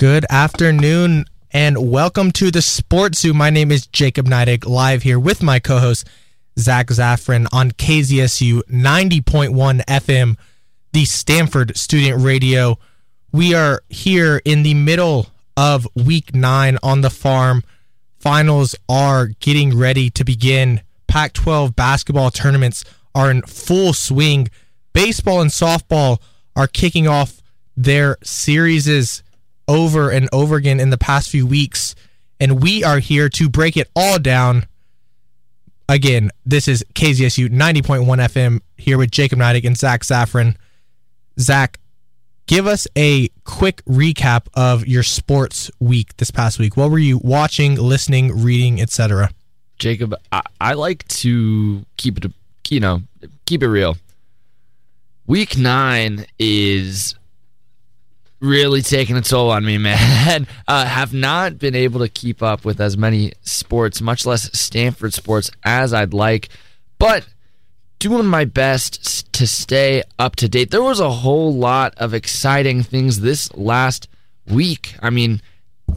Good afternoon and welcome to the Sports Zoo. My name is Jacob Neidig, live here with my co host, Zach Zaffron, on KZSU 90.1 FM, the Stanford Student Radio. We are here in the middle of week nine on the farm. Finals are getting ready to begin. Pac 12 basketball tournaments are in full swing. Baseball and softball are kicking off their series over and over again in the past few weeks. And we are here to break it all down. Again, this is KZSU 90.1 FM here with Jacob Neidig and Zach Zaffron. Zach, give us a quick recap of your sports week this past week. What were you watching, listening, reading, etc.? Jacob, I, I like to keep it, you know, keep it real. Week nine is really taking a toll on me, man. uh, have not been able to keep up with as many sports, much less Stanford sports, as I'd like, but doing my best to stay up to date. There was a whole lot of exciting things this last week. I mean,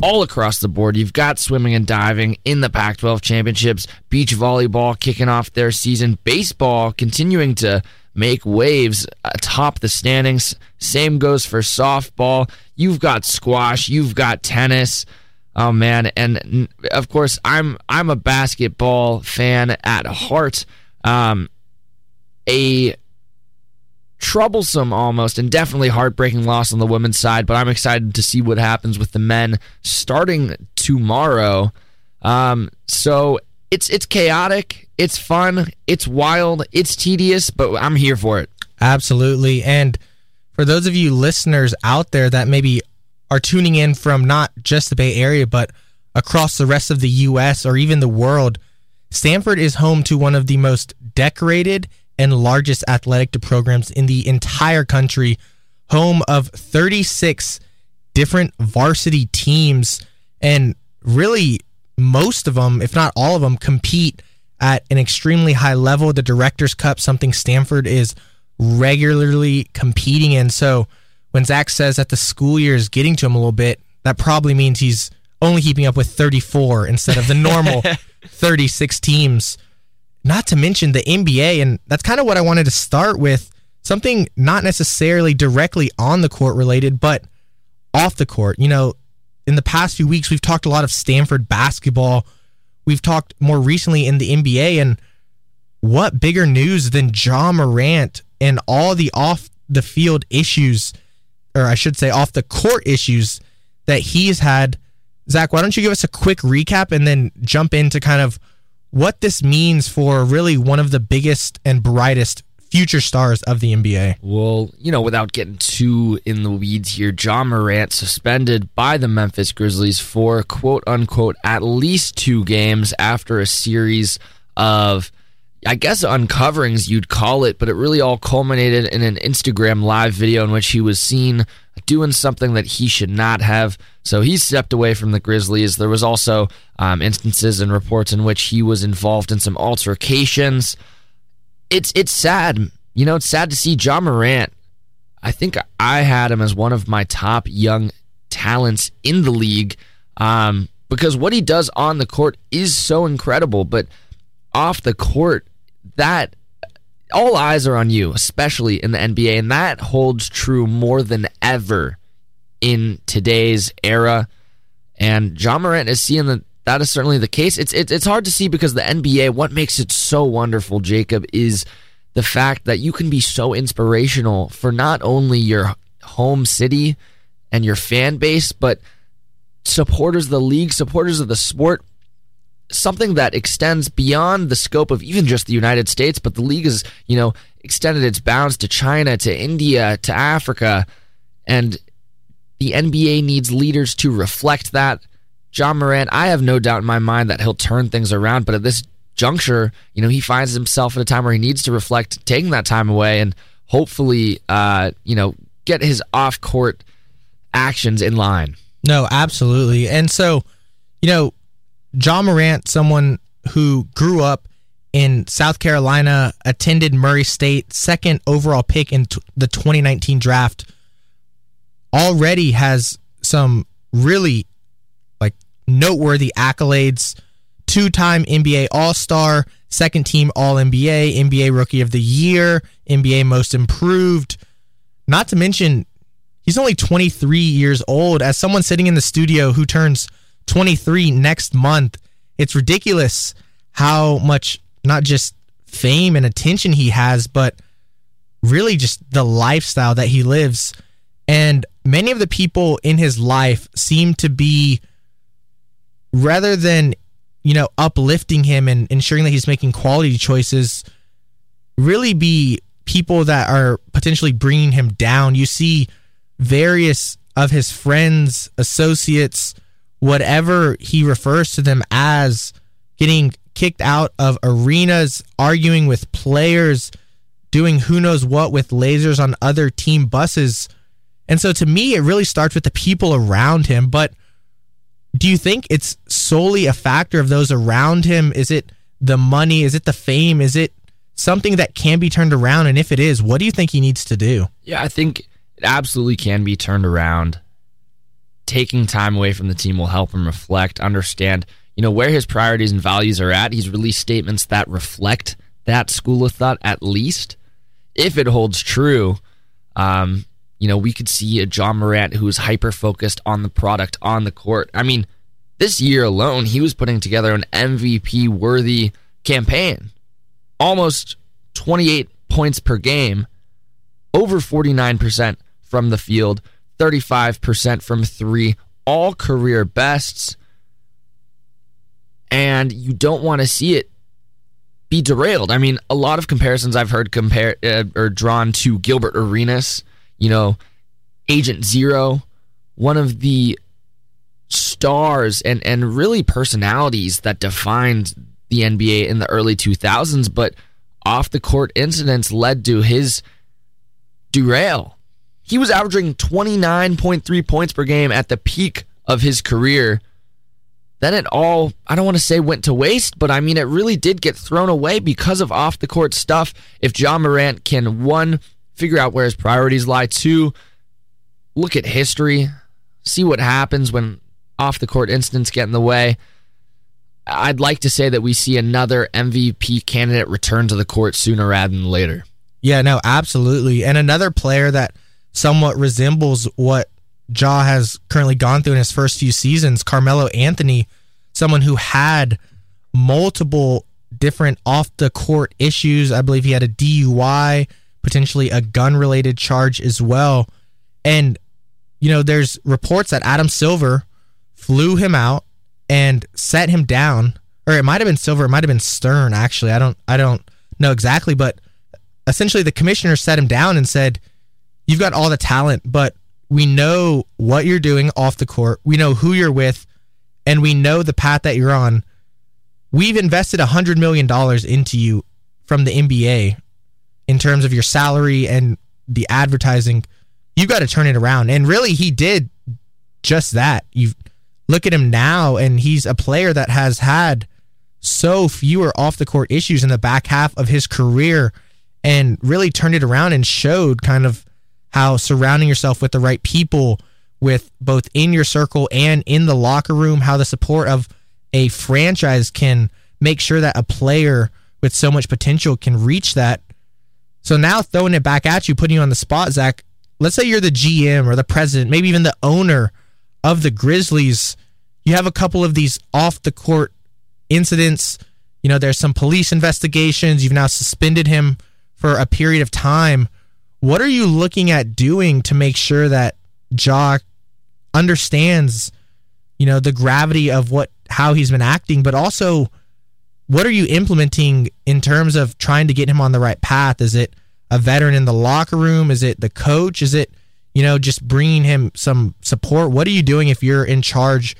all across the board. You've got swimming and diving in the Pac 12 championships, beach volleyball kicking off their season, baseball continuing to make waves atop the standings. Same goes for softball. You've got squash, you've got tennis. Oh man, and of course I'm I'm a basketball fan at heart. Um, a troublesome almost and definitely heartbreaking loss on the women's side, but I'm excited to see what happens with the men starting tomorrow. Um, so it's it's chaotic, it's fun, it's wild, it's tedious, but I'm here for it. Absolutely. And for those of you listeners out there that maybe are tuning in from not just the Bay Area, but across the rest of the U.S. or even the world, Stanford is home to one of the most decorated and largest athletic programs in the entire country, home of 36 different varsity teams. And really, most of them, if not all of them, compete at an extremely high level. The Directors Cup, something Stanford is regularly competing in. So when Zach says that the school year is getting to him a little bit, that probably means he's only keeping up with 34 instead of the normal 36 teams. Not to mention the NBA, and that's kind of what I wanted to start with. Something not necessarily directly on the court related, but off the court. You know, in the past few weeks, we've talked a lot of Stanford basketball. We've talked more recently in the NBA, and what bigger news than Ja Morant and all the off the field issues, or I should say, off the court issues that he's had. Zach, why don't you give us a quick recap and then jump into kind of what this means for really one of the biggest and brightest future stars of the NBA. Well, you know, without getting too in the weeds here, Ja Morant suspended by the Memphis Grizzlies for quote unquote at least two games after a series of I guess uncoverings you'd call it, but it really all culminated in an Instagram live video in which he was seen doing something that he should not have. So he stepped away from the Grizzlies. There was also um, instances and reports in which he was involved in some altercations it's it's sad. You know, it's sad to see Ja Morant. I think I had him as one of my top young talents in the league um, because what he does on the court is so incredible. But off the court, that all eyes are on you, especially in the NBA, and that holds true more than ever in today's era. And Ja Morant is seeing that that is certainly the case. It's, it's it's hard to see because the NBA. What makes it so wonderful, Jacob, is the fact that you can be so inspirational for not only your home city and your fan base, but supporters of the league, supporters of the sport. Something that extends beyond the scope of even just the United States, but the league has, you know, extended its bounds to China, to India, to Africa, and the NBA needs leaders to reflect that Ja Morant, I have no doubt in my mind that he'll turn things around, but at this juncture, you know, he finds himself at a time where he needs to reflect, taking that time away, and hopefully, uh, you know, get his off court actions in line. No, absolutely. And so, you know, Ja Morant, someone who grew up in South Carolina, attended Murray State, second overall pick in t- the 2019 draft, already has some really noteworthy accolades. Two time NBA All Star, second team All NBA, NBA Rookie of the Year, NBA Most Improved. Not to mention, he's only 23 years old. As someone sitting in the studio who turns 23 next month, it's ridiculous how much not just fame and attention he has, but really just the lifestyle that he lives. And many of the people in his life seem to be, rather than, you know, uplifting him and ensuring that he's making quality choices, really be people that are potentially bringing him down. You see various of his friends, associates, whatever he refers to them as, getting kicked out of arenas, arguing with players, doing who knows what with lasers on other team buses. And so to me, it really starts with the people around him. But do you think it's solely a factor of those around him? Is it the money? Is it the fame? Is it something that can be turned around? And if it is, what do you think he needs to do? Yeah, I think it absolutely can be turned around. Taking time away from the team will help him reflect, understand you know, where his priorities and values are at. He's released statements that reflect that school of thought at least. If it holds true, um, you know, we could see a Ja Morant who is hyper focused on the product on the court. I mean, this year alone, he was putting together an MVP worthy campaign. Almost 28 points per game, over 49% from the field, 35% from three, all career bests and you don't want to see it be derailed. I mean, a lot of comparisons I've heard compare uh, or drawn to Gilbert Arenas, you know, Agent Zero, one of the stars and and really personalities that defined the NBA in the early 2000s, but off the court incidents led to his derail. He was averaging 29.3 points per game at the peak of his career then it all, I don't want to say went to waste, but I mean, it really did get thrown away because of off the court stuff. If Ja Morant can, one, figure out where his priorities lie, two, look at history, see what happens when off the court incidents get in the way. I'd like to say that we see another MVP candidate return to the court sooner rather than later. Yeah, no, absolutely. And another player that somewhat resembles what Ja has currently gone through in his first few seasons, Carmelo Anthony, someone who had multiple different off the court issues. I believe he had a DUI, potentially a gun related charge as well. And, you know, there's reports that Adam Silver flew him out and set him down. Or it might have been Silver, it might have been Stern, actually. I don't I don't know exactly, but essentially the commissioner set him down and said, You've got all the talent, but we know what you're doing off the court. We know who you're with, and we know the path that you're on. We've invested $100 million into you from the NBA in terms of your salary and the advertising. You got to turn it around. And really, he did just that. You look at him now, and he's a player that has had so fewer off the court issues in the back half of his career and really turned it around and showed kind of how surrounding yourself with the right people with both in your circle and in the locker room, how the support of a franchise can make sure that a player with so much potential can reach that. So now throwing it back at you, putting you on the spot, Zach, let's say you're the GM or the president, maybe even the owner of the Grizzlies. You have a couple of these off the court incidents. You know, there's some police investigations. You've now suspended him for a period of time. What are you looking at doing to make sure that Jock understands, you know, the gravity of what how he's been acting, but also what are you implementing in terms of trying to get him on the right path? Is it a veteran in the locker room? Is it the coach? Is it, you know, just bringing him some support? What are you doing if you're in charge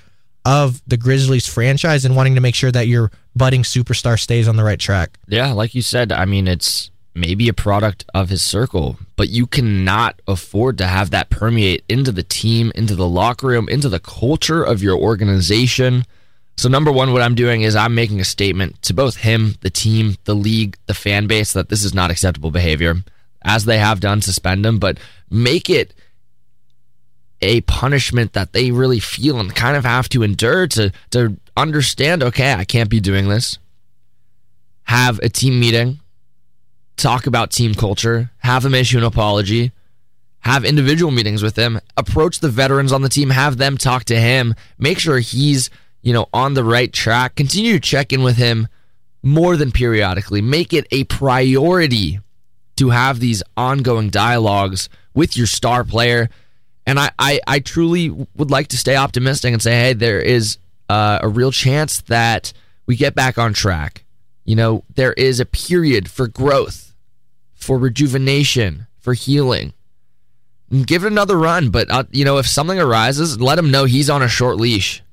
of the Grizzlies franchise and wanting to make sure that your budding superstar stays on the right track? Yeah, like you said, I mean, it's maybe a product of his circle, but you cannot afford to have that permeate into the team, into the locker room, into the culture of your organization. So, number one, what I'm doing is I'm making a statement to both him, the team, the league, the fan base that this is not acceptable behavior. As they have done, suspend him, but make it a punishment that they really feel and kind of have to endure to to understand okay i can't be doing this. Have a team meeting. Talk about team culture. Have them issue an apology. Have individual meetings with him. Approach the veterans on the team. Have them talk to him. Make sure he's you know on the right track continue to check in with him more than periodically make it a priority to have these ongoing dialogues with your star player and I, I, I truly would like to stay optimistic and say, hey, there is uh, a real chance that we get back on track. You know, there is a period for growth, for rejuvenation, for healing. Give it another run, but uh, you know, if something arises, let him know he's on a short leash.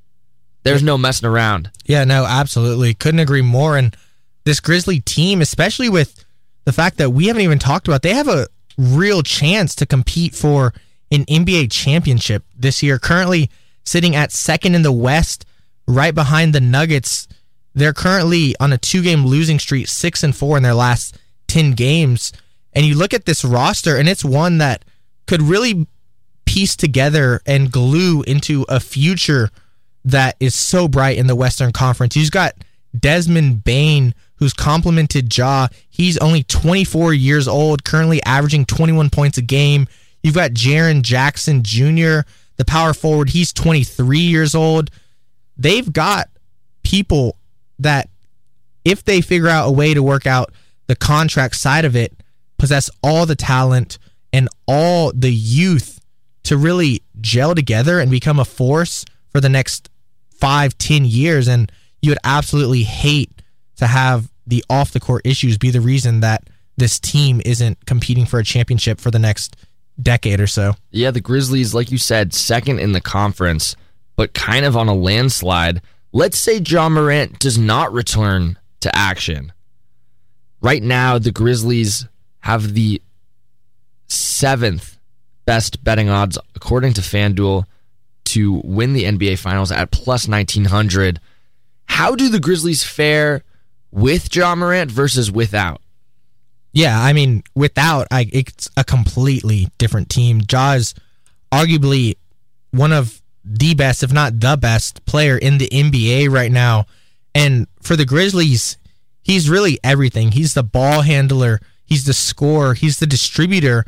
There's no messing around. Yeah, no, absolutely. Couldn't agree more. And this Grizzly team, especially with the fact that we haven't even talked about, they have a real chance to compete for an NBA championship this year. Currently sitting at second in the West, right behind the Nuggets. They're currently on a two game losing streak, six and four in their last 10 games. And you look at this roster, and it's one that could really piece together and glue into a future that is so bright in the Western Conference. You've got Desmond Bane, who's complemented Ja. He's only 24 years old, currently averaging 21 points a game. You've got Jaren Jackson Jr., the power forward. He's 23 years old. They've got people that, if they figure out a way to work out the contract side of it, possess all the talent and all the youth to really gel together and become a force for the next five, ten years. And you would absolutely hate to have the off the court issues be the reason that this team isn't competing for a championship for the next decade or so. Yeah, the Grizzlies, like you said, second in the conference, but kind of on a landslide. Let's say Ja Morant does not return to action. Right now, the Grizzlies have the seventh best betting odds, according to FanDuel, to win the NBA Finals at plus 1900. How do the Grizzlies fare with Ja Morant versus without? Yeah, I mean, without, I, it's a completely different team. Ja's, arguably one of the best, if not the best player in the NBA right now. And for the Grizzlies, he's really everything. He's the ball handler, he's the scorer, he's the distributor,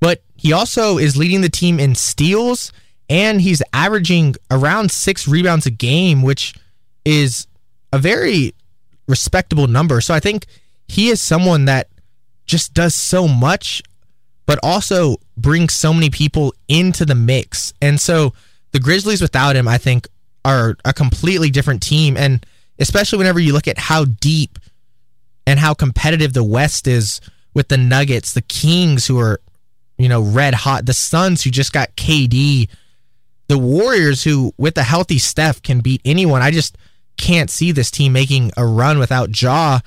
but he also is leading the team in steals and he's averaging around six rebounds a game, which is a very respectable number. So I think he is someone that just does so much, but also brings so many people into the mix. And so the Grizzlies without him, I think, are a completely different team. And especially whenever you look at how deep and how competitive the West is with the Nuggets, the Kings who are, you know, red hot, the Suns who just got KD, the Warriors who, with a healthy Steph, can beat anyone. I just can't see this team making a run without Ja.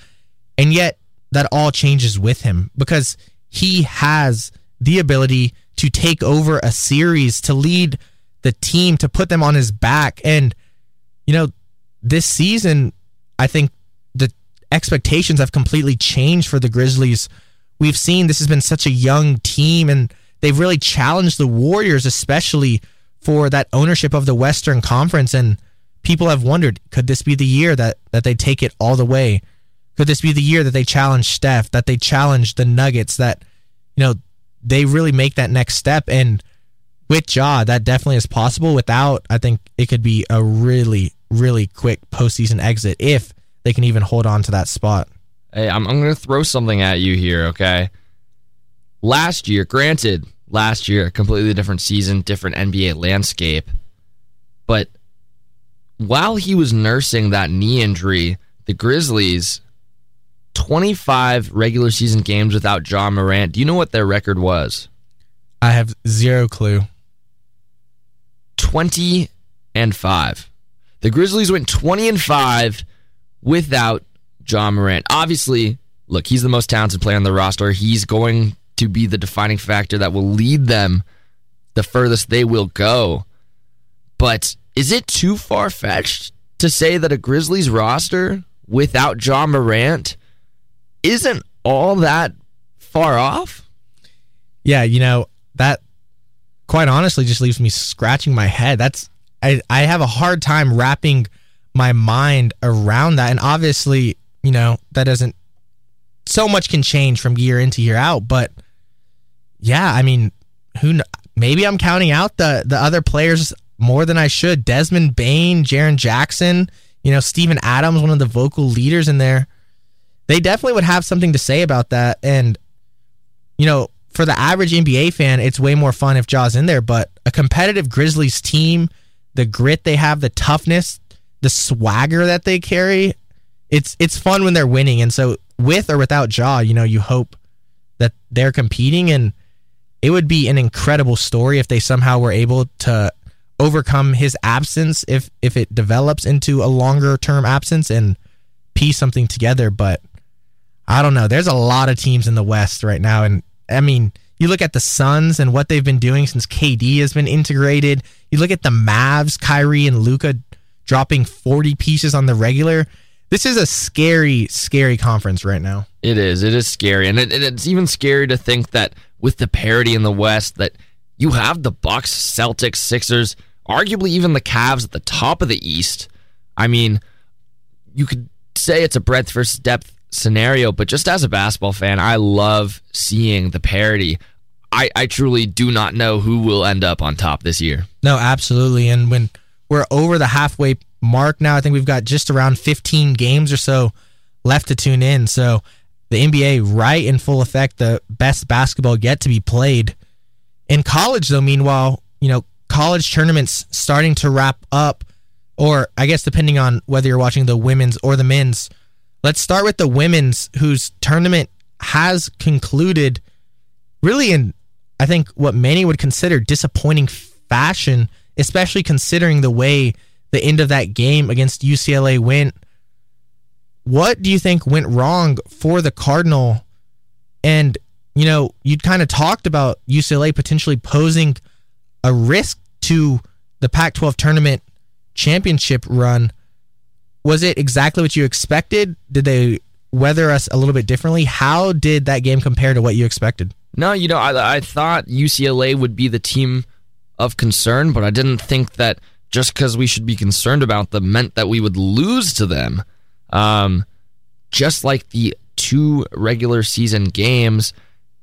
And yet that all changes with him because he has the ability to take over a series, to lead the team, to put them on his back. And, you know, this season, I think the expectations have completely changed for the Grizzlies. We've seen this has been such a young team, and they've really challenged the Warriors, especially for that ownership of the Western Conference. And people have wondered, could this be the year that, that they take it all the way? Could this be the year that they challenge Steph, that they challenge the Nuggets, that, you know, they really make that next step? And with Ja, that definitely is possible. Without, I think it could be a really, really quick postseason exit if they can even hold on to that spot. Hey, I'm, I'm going to throw something at you here, okay? Last year, granted, last year, completely different season, different NBA landscape. But while he was nursing that knee injury, the Grizzlies 25 regular season games without Ja Morant. Do you know what their record was? I have zero clue. 20 and 5. The Grizzlies went 20 and 5 without Ja Morant. Obviously, look, he's the most talented player on the roster. He's going to be the defining factor that will lead them the furthest they will go. But is it too far fetched to say that a Grizzlies roster without Ja Morant isn't all that far off. Yeah, you know, that quite honestly just leaves me scratching my head. That's I, I have a hard time wrapping my mind around that. And obviously, you know, that doesn't so much can change from year into year out, but yeah, I mean, who maybe I'm counting out the the other players more than I should. Desmond Bane, Jaren Jackson, you know, Steven Adams, one of the vocal leaders in there. They definitely would have something to say about that. And, you know, for the average NBA fan, it's way more fun if Ja's in there. But a competitive Grizzlies team, the grit they have, the toughness, the swagger that they carry, it's it's fun when they're winning. And so with or without Jaw, you know, you hope that they're competing and it would be an incredible story if they somehow were able to overcome his absence if if it develops into a longer term absence and piece something together. But I don't know. There's a lot of teams in the west right now. And I mean you look at the Suns and what they've been doing since KD has been integrated. You look at the Mavs Kyrie and Luka dropping 40 pieces on the regular. This is a scary scary conference right now. It is. It is scary. And it, it's even scary to think that with the parity in the West that you have the Bucks, Celtics, Sixers, arguably even the Cavs at the top of the East. I mean, you could say it's a breadth versus depth scenario, but just as a basketball fan, I love seeing the parity. I, I truly do not know who will end up on top this year. No, absolutely. And when we're over the halfway mark now, I think we've got just around 15 games or so left to tune in. So the NBA right in full effect, the best basketball yet to be played. In college, though, meanwhile, you know, college tournaments starting to wrap up, or I guess depending on whether you're watching the women's or the men's. Let's start with the women's, whose tournament has concluded really in, I think, what many would consider disappointing fashion, especially considering the way the end of that game against UCLA went what do you think went wrong for the Cardinal? And, you know, you'd kind of talked about UCLA potentially posing a risk to the Pac 12 tournament championship run. Was it exactly what you expected? Did they weather us a little bit differently? How did that game compare to what you expected? No, you know, I, I thought UCLA would be the team of concern, but I didn't think that just because we should be concerned about them meant that we would lose to them. Um, just like the two regular season games,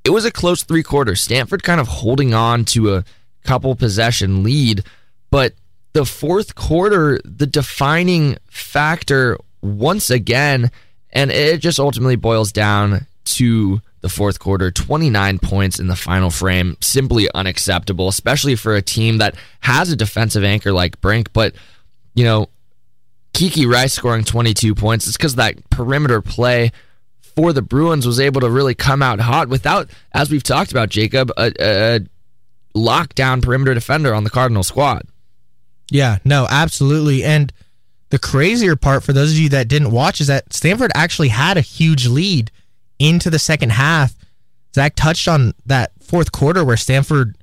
it was a close three quarters. Stanford kind of holding on to a couple possession lead, but the fourth quarter, the defining factor once again, and it just ultimately boils down to the fourth quarter 29 points in the final frame simply unacceptable especially for a team that has a defensive anchor like brink but you know Kiki Rice scoring 22 points. It's because that perimeter play for the Bruins was able to really come out hot without, as we've talked about, Jacob, a, a lockdown perimeter defender on the Cardinal squad. Yeah, no, absolutely. And the crazier part for those of you that didn't watch is that Stanford actually had a huge lead into the second half. Zach touched on that fourth quarter where Stanford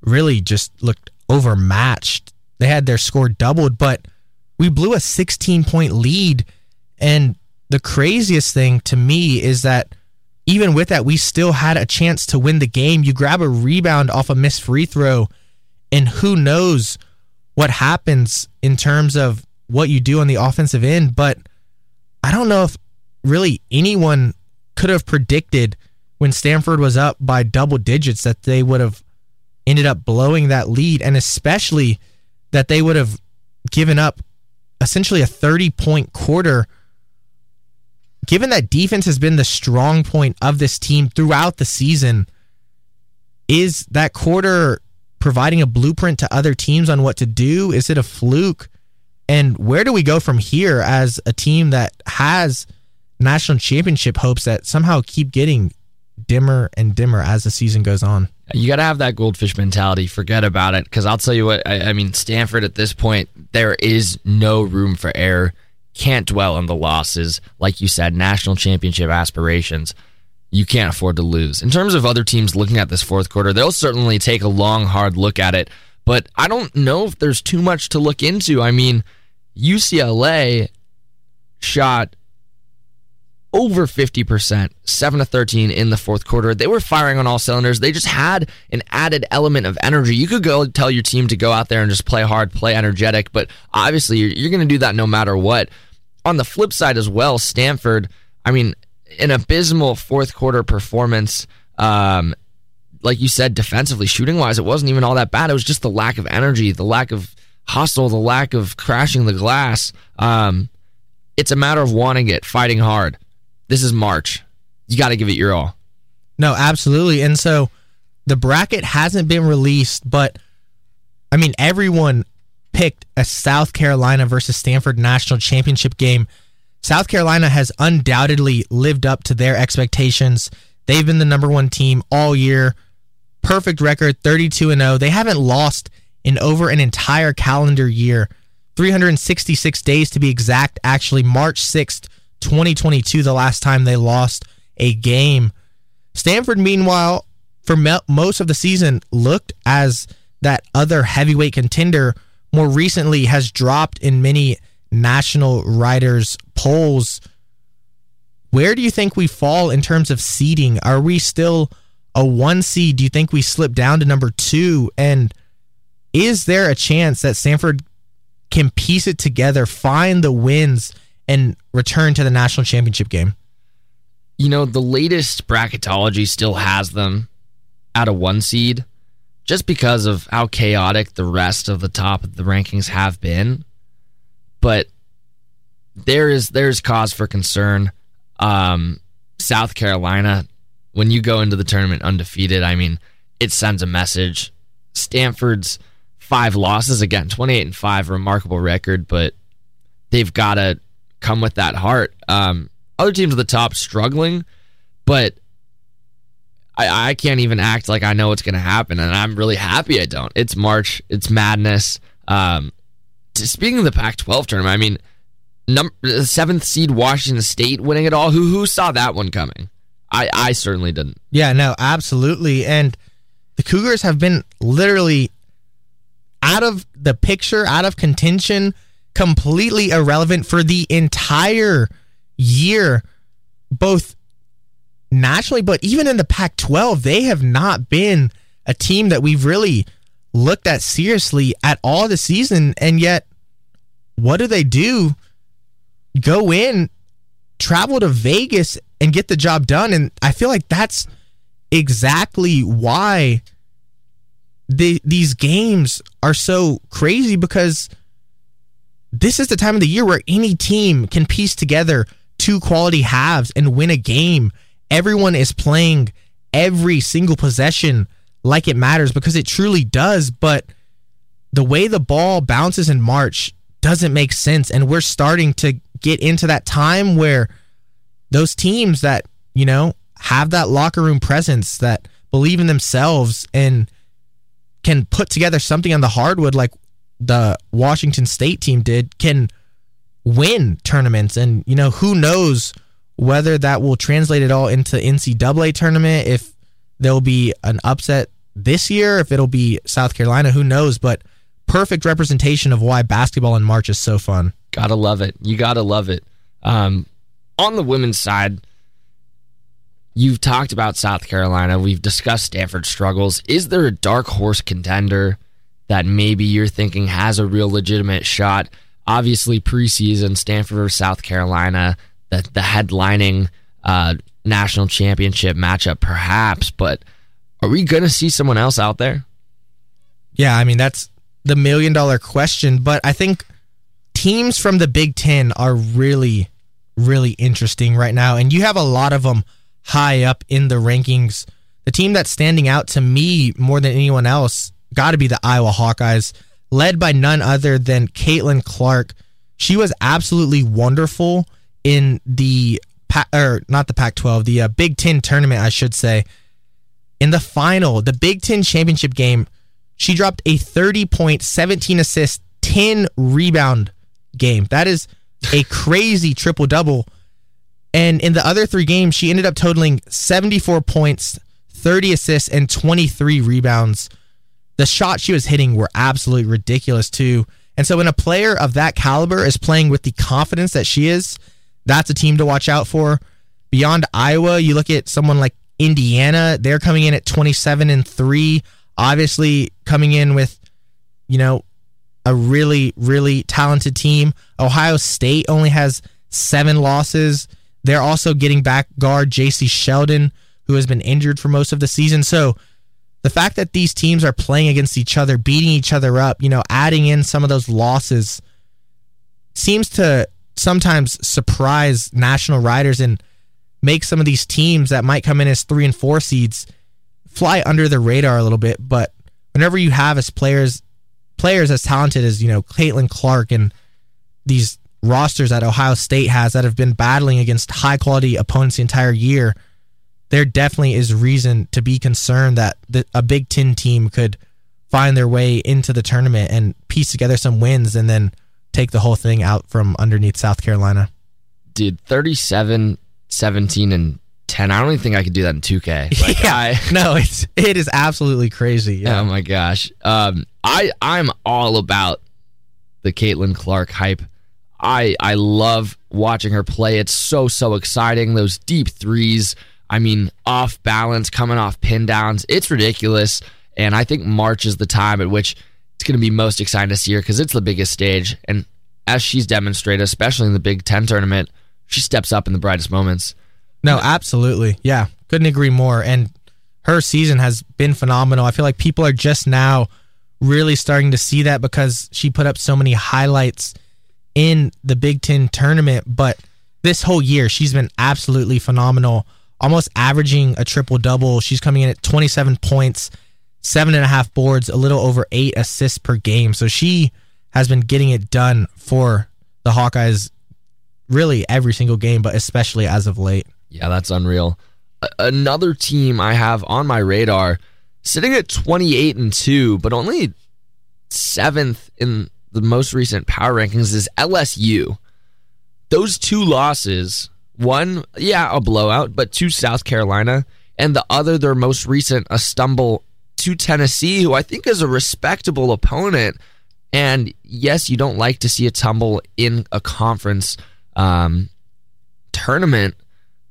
really just looked overmatched. They had their score doubled, but we blew a 16 point lead. And the craziest thing to me is that even with that, we still had a chance to win the game. You grab a rebound off a missed free throw, and who knows what happens in terms of what you do on the offensive end. But I don't know if really anyone could have predicted when Stanford was up by double digits that they would have ended up blowing that lead, and especially that they would have given up essentially a 30 point quarter. Given that defense has been the strong point of this team throughout the season, is that quarter providing a blueprint to other teams on what to do? Is it a fluke? And where do we go from here as a team that has national championship hopes that somehow keep getting dimmer and dimmer as the season goes on? You got to have that goldfish mentality. Forget about it. Because I'll tell you what, I, I, mean, Stanford at this point, there is no room for error. Can't dwell on the losses. Like you said, national championship aspirations. You can't afford to lose. In terms of other teams looking at this fourth quarter, they'll certainly take a long, hard look at it. But I don't know if there's too much to look into. I mean, UCLA shot over 50%, 7 to 13 in the fourth quarter. They were firing on all cylinders. They just had an added element of energy. You could go tell your team to go out there and just play hard, play energetic, but obviously you're, going to do that no matter what. On the flip side as well, Stanford, I mean, an abysmal fourth quarter performance. Um, like you said, defensively, shooting wise, it wasn't even all that bad. It was just the lack of energy, the lack of hustle, the lack of crashing the glass. Um, it's a matter of wanting it, fighting hard. This is March. You got to give it your all. No, absolutely. And so the bracket hasn't been released, but I mean, everyone picked a South Carolina versus Stanford national championship game. South Carolina has undoubtedly lived up to their expectations. They've been the number one team all year. Perfect record, 32 and 0. They haven't lost in over an entire calendar year. 366 days to be exact. Actually, March 6th, 2022, the last time they lost a game. Stanford, meanwhile, for most of the season, looked as that other heavyweight contender. More recently, has dropped in many national writers' polls. Where do you think we fall in terms of seeding? Are we still a one seed? Do you think we slip down to number two? And is there a chance that Stanford can piece it together, find the wins, and return to the national championship game? You know, the latest bracketology still has them at a one seed just because of how chaotic the rest of the top of the rankings have been. But there is there's cause for concern. Um, South Carolina, when you go into the tournament undefeated, I mean, it sends a message. Stanford's five losses again, 28 and 5, remarkable record, but they've got to come with that heart. Um, other teams at the top struggling, but I, I can't even act like I know what's going to happen, and I'm really happy I don't. It's March, it's madness. Um, speaking of the Pac-12 tournament, I mean, number seventh seed Washington State winning it all. Who who saw that one coming? I I certainly didn't. Yeah, no, absolutely, and the Cougars have been literally out of the picture, out of contention, completely irrelevant for the entire year, both nationally, but even in the Pac 12, they have not been a team that we've really looked at seriously at all this season. And yet, what do they do? Go in, travel to Vegas, and get the job done. And I feel like that's exactly why the, these games are so crazy because this is the time of the year where any team can piece together two quality halves and win a game. Everyone is playing every single possession like it matters because it truly does. But the way the ball bounces in March doesn't make sense. And we're starting to get into that time where those teams that, you know, have that locker room presence, that believe in themselves and can put together something on the hardwood like the Washington State team did, can win tournaments. And, you know, who knows whether that will translate at all into NCAA tournament, if there'll be an upset this year, if it'll be South Carolina, who knows? But perfect representation of why basketball in March is so fun. Gotta love it. You gotta love it. Um, on the women's side, You've talked about South Carolina. We've discussed Stanford struggles. Is there a dark horse contender that maybe you're thinking has a real legitimate shot? Obviously, preseason, Stanford or South Carolina, the, the headlining uh, national championship matchup, perhaps. But are we going to see someone else out there? Yeah, I mean, that's the million dollar question. But I think teams from the Big Ten are really, really interesting right now. And you have a lot of them high up in the rankings. The team that's standing out to me more than anyone else got to be the Iowa Hawkeyes, led by none other than Caitlin Clark. She was absolutely wonderful in the or not the Pac-12, the uh, Big Ten tournament, I should say. In the final, the Big Ten championship game, she dropped a 30 point, 17 assist, 10 rebound game. That is a crazy triple double and in the other three games, she ended up totaling 74 points, 30 assists, and 23 rebounds. The shots she was hitting were absolutely ridiculous, too. And so when a player of that caliber is playing with the confidence that she is, that's a team to watch out for. beyond Iowa, you look at someone like Indiana, they're coming in at 27 and 3, obviously coming in with you know a really really talented team. Ohio State only has 7 losses. They're also getting back guard Jacy Sheldon who has been injured for most of the season. So the fact that these teams are playing against each other, beating each other up, you know, adding in some of those losses seems to sometimes surprise national riders and make some of these teams that might come in as three and four seeds fly under the radar a little bit. But whenever you have as players players as talented as, you know, Caitlin Clark and these rosters that Ohio State has that have been battling against high quality opponents the entire year, there definitely is reason to be concerned that the, a Big Ten team could find their way into the tournament and piece together some wins and then take the whole thing out from underneath South Carolina. Dude, 37, 17, and 10. I don't even think I could do that in 2K. Like, yeah. I, no, it's it is absolutely crazy. Yeah. Oh my gosh. Um, I I'm all about the Caitlin Clark hype. I I love watching her play. It's so so exciting. Those deep threes I mean, off balance, coming off pin downs. It's ridiculous. And I think March is the time at which it's going to be most exciting to see her because it's the biggest stage. And as she's demonstrated, especially in the Big Ten tournament, she steps up in the brightest moments. No, absolutely. Yeah, couldn't agree more. And her season has been phenomenal. I feel like people are just now really starting to see that because she put up so many highlights in the Big Ten tournament. But this whole year, she's been absolutely phenomenal almost averaging a triple double. She's coming in at 27 points, seven and a half boards, a little over eight assists per game. So she has been getting it done for the Hawkeyes really every single game, but especially as of late. Yeah, that's unreal. Another team I have on my radar sitting at 28 and 2, but only seventh in the most recent power rankings is LSU. Those two losses one, yeah, a blowout, but two, South Carolina, and the other, their most recent, a stumble to Tennessee, who I think is a respectable opponent. And yes, you don't like to see a tumble in a conference um, tournament,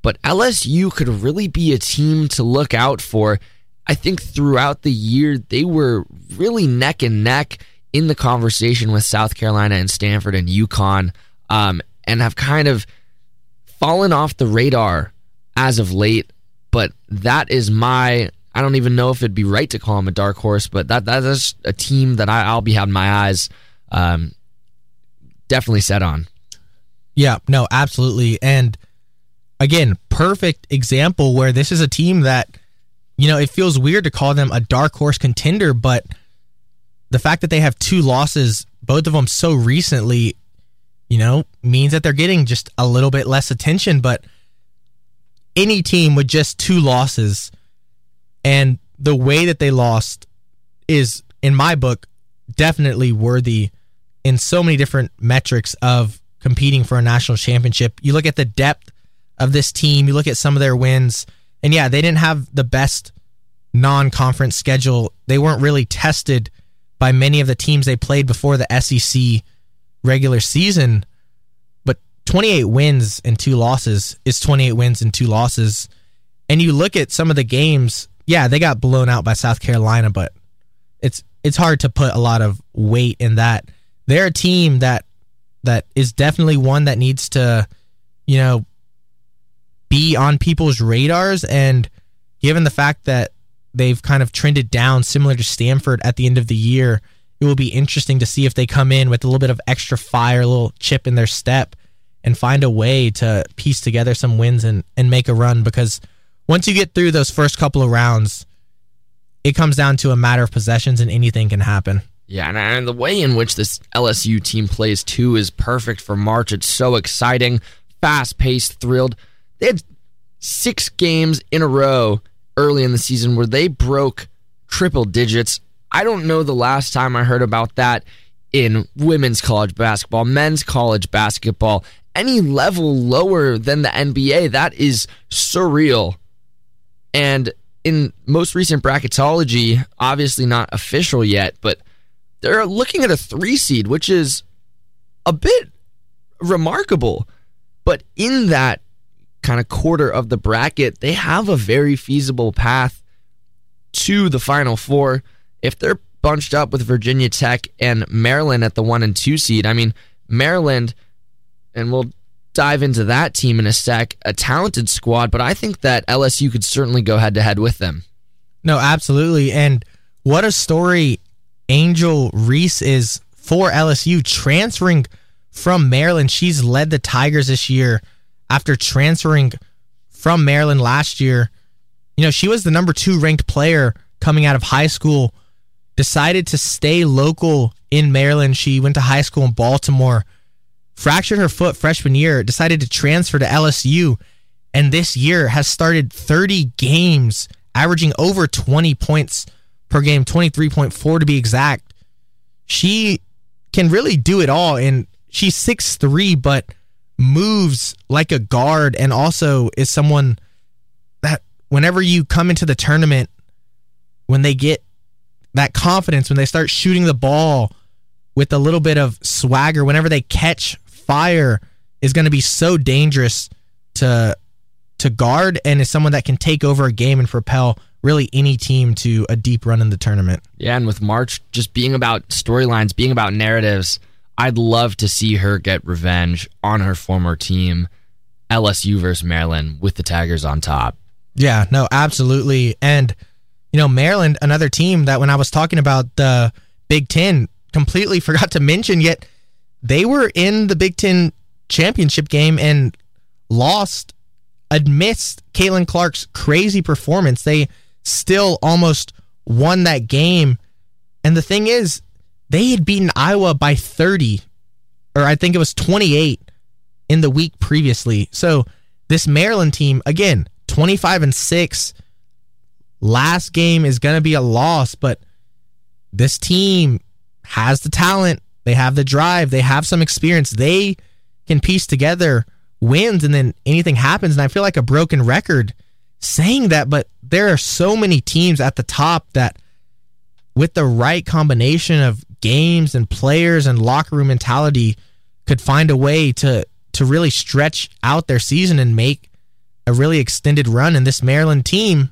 but LSU could really be a team to look out for. I think throughout the year, they were really neck and neck in the conversation with South Carolina and Stanford and UConn, um, and have kind of fallen off the radar as of late, but that is my. I don't even know if it'd be right to call him a dark horse, but that that is a team that I, will be having my eyes um, definitely set on. Yeah, no, absolutely, and again, perfect example where this is a team that you know it feels weird to call them a dark horse contender, but the fact that they have two losses, both of them so recently, you know, means that they're getting just a little bit less attention. But any team with just two losses and the way that they lost is, in my book, definitely worthy in so many different metrics of competing for a national championship. You look at the depth of this team, you look at some of their wins, and yeah, they didn't have the best non conference schedule. They weren't really tested by many of the teams they played before the SEC regular season, but 28 wins and two losses is 28 wins and two losses. And you look at some of the games, yeah, they got blown out by South Carolina, but it's it's hard to put a lot of weight in that. They're a team that that is definitely one that needs to, you know, be on people's radars and given the fact that they've kind of trended down similar to Stanford at the end of the year, it will be interesting to see if they come in with a little bit of extra fire, a little chip in their step, and find a way to piece together some wins and, and make a run. Because once you get through those first couple of rounds, it comes down to a matter of possessions and anything can happen. Yeah, and the way in which this LSU team plays too is perfect for March. It's so exciting, fast paced, thrilled. They had six games in a row early in the season where they broke triple digits. I don't know the last time I heard about that in women's college basketball, men's college basketball, any level lower than the NBA. That is surreal. And in most recent bracketology, obviously not official yet, but they're looking at a three seed, which is a bit remarkable. But in that kind of quarter of the bracket, they have a very feasible path to the Final Four. If they're bunched up with Virginia Tech and Maryland at the one and two seed, I mean, Maryland, and we'll dive into that team in a sec, a talented squad, but I think that LSU could certainly go head to head with them. No, absolutely. And what a story Angel Reese is for LSU transferring from Maryland. She's led the Tigers this year after transferring from Maryland last year. You know, she was the number two ranked player coming out of high school, decided to stay local in Maryland. She went to high school in Baltimore, fractured her foot freshman year, decided to transfer to LSU, and this year has started 30 games, averaging over 20 points per game, 23.4 to be exact. She can really do it all. And she's six three, but moves like a guard and also is someone that whenever you come into the tournament, when they get that confidence, when they start shooting the ball with a little bit of swagger, whenever they catch fire, is going to be so dangerous to to guard and is someone that can take over a game and propel really any team to a deep run in the tournament. Yeah, and with March just being about storylines, being about narratives, I'd love to see her get revenge on her former team, LSU versus Maryland, with the Tigers on top. Yeah, no, absolutely. And, you know, Maryland, another team that when I was talking about the Big Ten, completely forgot to mention, yet they were in the Big Ten championship game and lost amidst Caitlin Clark's crazy performance. They still almost won that game. And the thing is, they had beaten Iowa by 30, or I think it was 28 in the week previously. So this Maryland team, again, 25 and 6. Last game is going to be a loss, but this team has the talent. They have the drive. They have some experience. They can piece together wins and then anything happens. And I feel like a broken record saying that, but there are so many teams at the top that, with the right combination of games and players and locker room mentality, could find a way to to really stretch out their season and make a really extended run. And this Maryland team,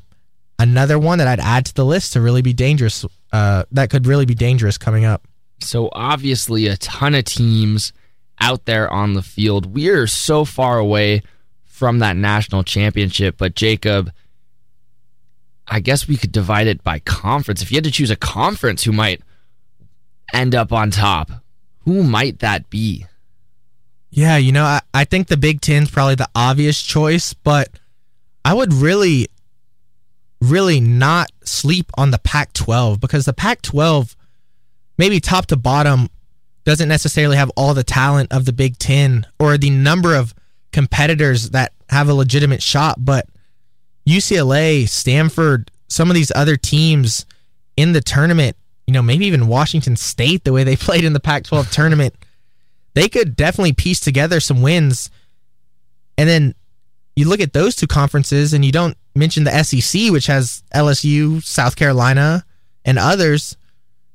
another one that I'd add to the list to really be dangerous. Uh, that could really be dangerous coming up. So obviously, a ton of teams out there on the field. We are so far away from that national championship. But Jacob, I guess we could divide it by conference. If you had to choose a conference who might end up on top, who might that be? Yeah, you know, I, I think the Big Ten's probably the obvious choice, but I would really, really not sleep on the Pac 12 because the Pac 12, maybe top to bottom, doesn't necessarily have all the talent of the Big Ten or the number of competitors that have a legitimate shot, but UCLA, Stanford, some of these other teams in the tournament, you know, maybe even Washington State, the way they played in the Pac 12 tournament, they could definitely piece together some wins. And then you look at those two conferences and you don't mention the SEC, which has LSU, South Carolina, and others.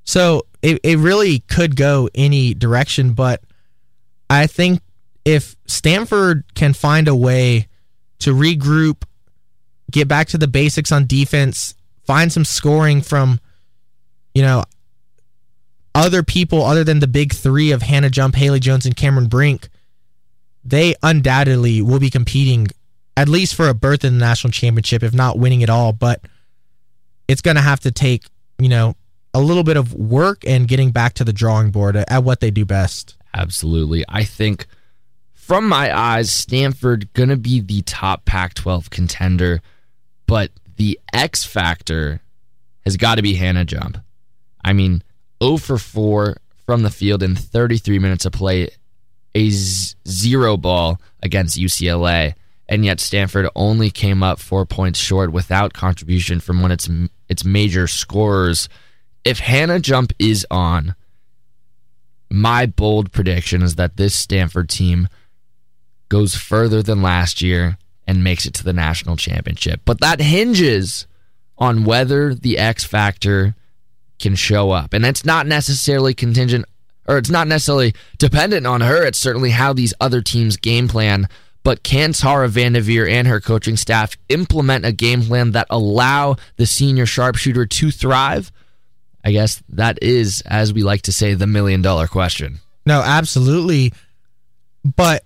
So it, it really could go any direction, but I think if Stanford can find a way to regroup, get back to the basics on defense, find some scoring from, you know, other people other than the big three of Hannah Jump, Haley Jones, and Cameron Brink, they undoubtedly will be competing at least for a berth in the national championship, if not winning it all. But it's going to have to take, you know, a little bit of work and getting back to the drawing board at what they do best. Absolutely. I think from my eyes, Stanford gonna be the top Pac-12 contender, but the X factor has got to be Hannah Jump. I mean, 0 for 4 from the field in 33 minutes of play, a z- zero ball against UCLA, and yet Stanford only came up four points short without contribution from one of its its major scorers. If Hannah Jump is on, my bold prediction is that this Stanford team goes further than last year and makes it to the national championship. But that hinges on whether the X factor can show up. And it's not necessarily contingent or it's not necessarily dependent on her. It's certainly how these other teams game plan. But can Tara Vanderveer and her coaching staff implement a game plan that allow the senior sharpshooter to thrive? I guess that is, as we like to say, the million dollar question. No, absolutely. But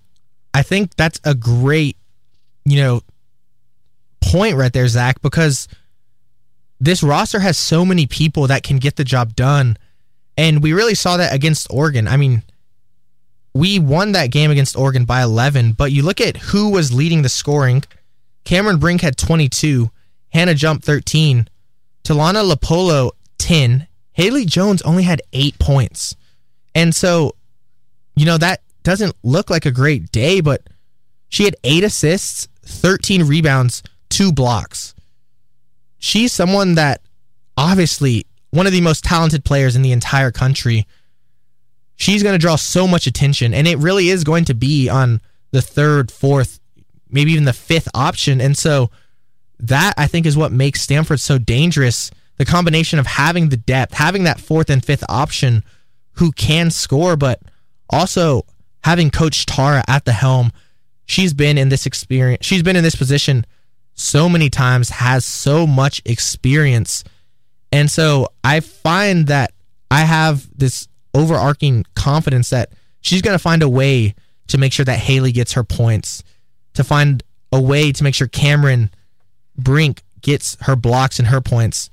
I think that's a great, you know, point right there, Zach, because this roster has so many people that can get the job done. And we really saw that against Oregon. I mean, we won that game against Oregon by 11, but you look at who was leading the scoring. Cameron Brink had 22, Hannah Jump 13, Talana Lepolo 10, Haley Jones only had 8 points. And so, you know, that doesn't look like a great day, but she had 8 assists, 13 rebounds, 2 blocks. She's someone that obviously one of the most talented players in the entire country she's going to draw so much attention, and it really is going to be on the third, fourth, maybe even the fifth option. And so that I think is what makes Stanford so dangerous. The combination of having the depth, having that fourth and fifth option who can score, but also having Coach Tara at the helm. She's been in this experience. She's been in this position so many times, has so much experience. And so I find that I have this overarching confidence that she's going to find a way to make sure that Haley gets her points, to find a way to make sure Cameron Brink gets her blocks and her points,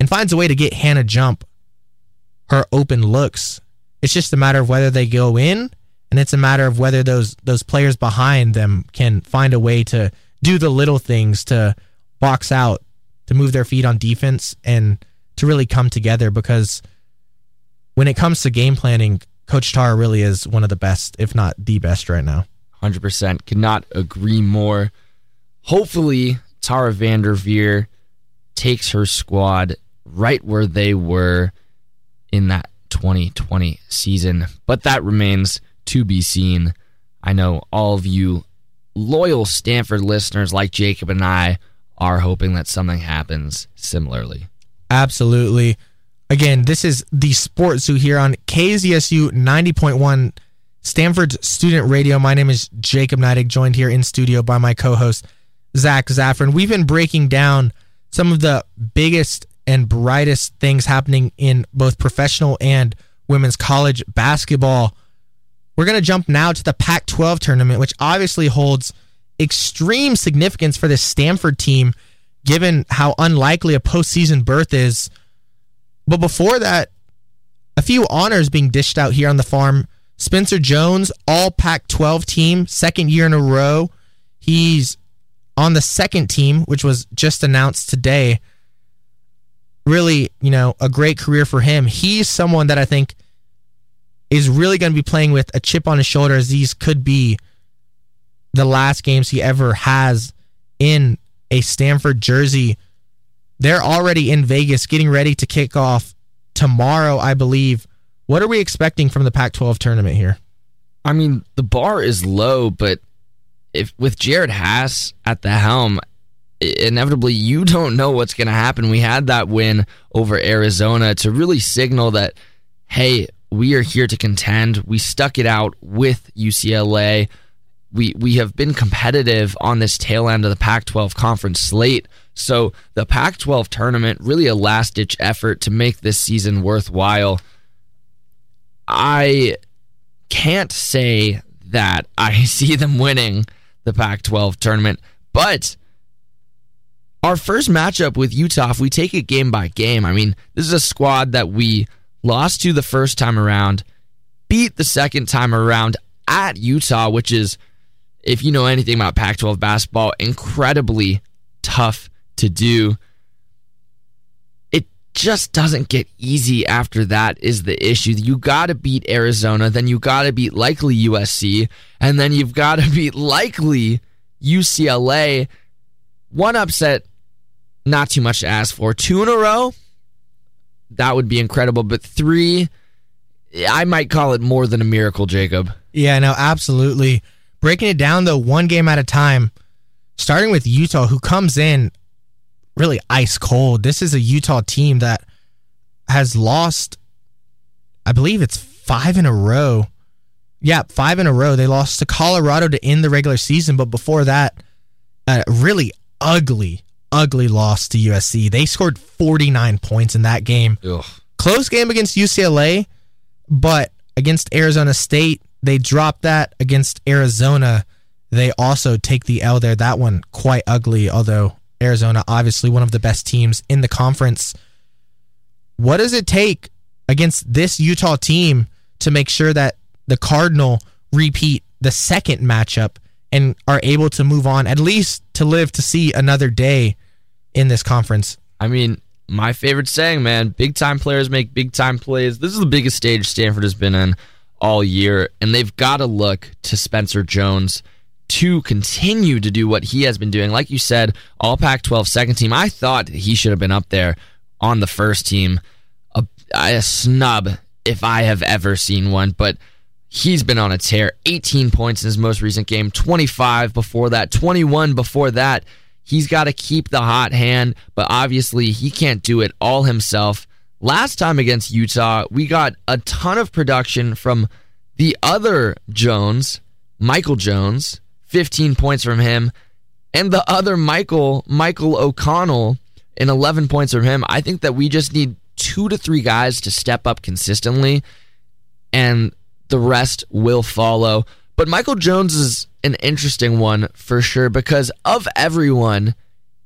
and finds a way to get Hannah Jump her open looks. It's just a matter of whether they go in, and it's a matter of whether those those players behind them can find a way to do the little things to box out, to move their feet on defense, and to really come together because – when it comes to game planning, Coach Tara really is one of the best, if not the best, right now. 100%. Cannot agree more. Hopefully, Tara Vanderveer takes her squad right where they were in that 2020 season, but that remains to be seen. I know all of you loyal Stanford listeners like Jacob and I are hoping that something happens similarly. Absolutely. Again, this is the Sports Zoo here on KZSU 90.1 Stanford's Student Radio. My name is Jacob Neidig, joined here in studio by my co-host Zach Zaffron. We've been breaking down some of the biggest and brightest things happening in both professional and women's college basketball. We're going to jump now to the Pac 12 tournament, which obviously holds extreme significance for this Stanford team, given how unlikely a postseason berth is but before that, a few honors being dished out here on the farm. Spencer Jones, all Pac 12 team, second year in a row. He's on the second team, which was just announced today. Really, you know, a great career for him. He's someone that I think is really going to be playing with a chip on his shoulder, as these could be the last games he ever has in a Stanford jersey. They're already in Vegas getting ready to kick off tomorrow, I believe. What are we expecting from the Pac 12 tournament here? I mean, the bar is low, but if with Jerod Haase at the helm, inevitably you don't know what's going to happen. We had that win over Arizona to really signal that, hey, we are here to contend. We stuck it out with UCLA. We we have been competitive on this tail end of the Pac-12 conference slate. So the Pac 12 tournament, really a last ditch effort to make this season worthwhile. I can't say that I see them winning the Pac 12 tournament, but our first matchup with Utah, if we take it game by game, I mean, this is a squad that we lost to the first time around, beat the second time around at Utah, which is, if you know anything about Pac 12 basketball, incredibly tough to do. It just doesn't get easy after that, is the issue. You got to beat Arizona, then you got to beat likely USC, and then you've got to beat likely UCLA. One upset, not too much to ask for. Two in a row, that would be incredible. But three, I might call it more than a miracle, Jacob. Yeah, no, absolutely. Breaking it down, though, one game at a time, starting with Utah, who comes in really ice cold. This is a Utah team that has lost, I believe it's five in a row. Yeah, five in a row. They lost to Colorado to end the regular season, but before that, a really ugly, ugly loss to USC. They scored 49 points in that game. Ugh. Close game against UCLA, but against Arizona State, they dropped that. Against Arizona, they also take the L there. That one quite ugly, although Arizona, obviously one of the best teams in the conference. What does it take against this Utah team to make sure that the Cardinal repeat the second matchup and are able to move on, at least to live to see another day in this conference? I mean, my favorite saying, man, big time players make big time plays. This is the biggest stage Stanford has been in all year, and they've got to look to Spencer Jones to continue to do what he has been doing. Like you said, all Pac 12 second team. I thought he should have been up there on the first team. A, a snub if I have ever seen one, but he's been on a tear. 18 points in his most recent game, 25 before that, 21 before that. He's got to keep the hot hand, but obviously he can't do it all himself. Last time against Utah, we got a ton of production from the other Jones, Michael Jones, 15 points from him, and the other Michael, Michael O'Connell, and 11 points from him. I think that we just need two to three guys to step up consistently, and the rest will follow. But Michael Jones is an interesting one for sure because of everyone,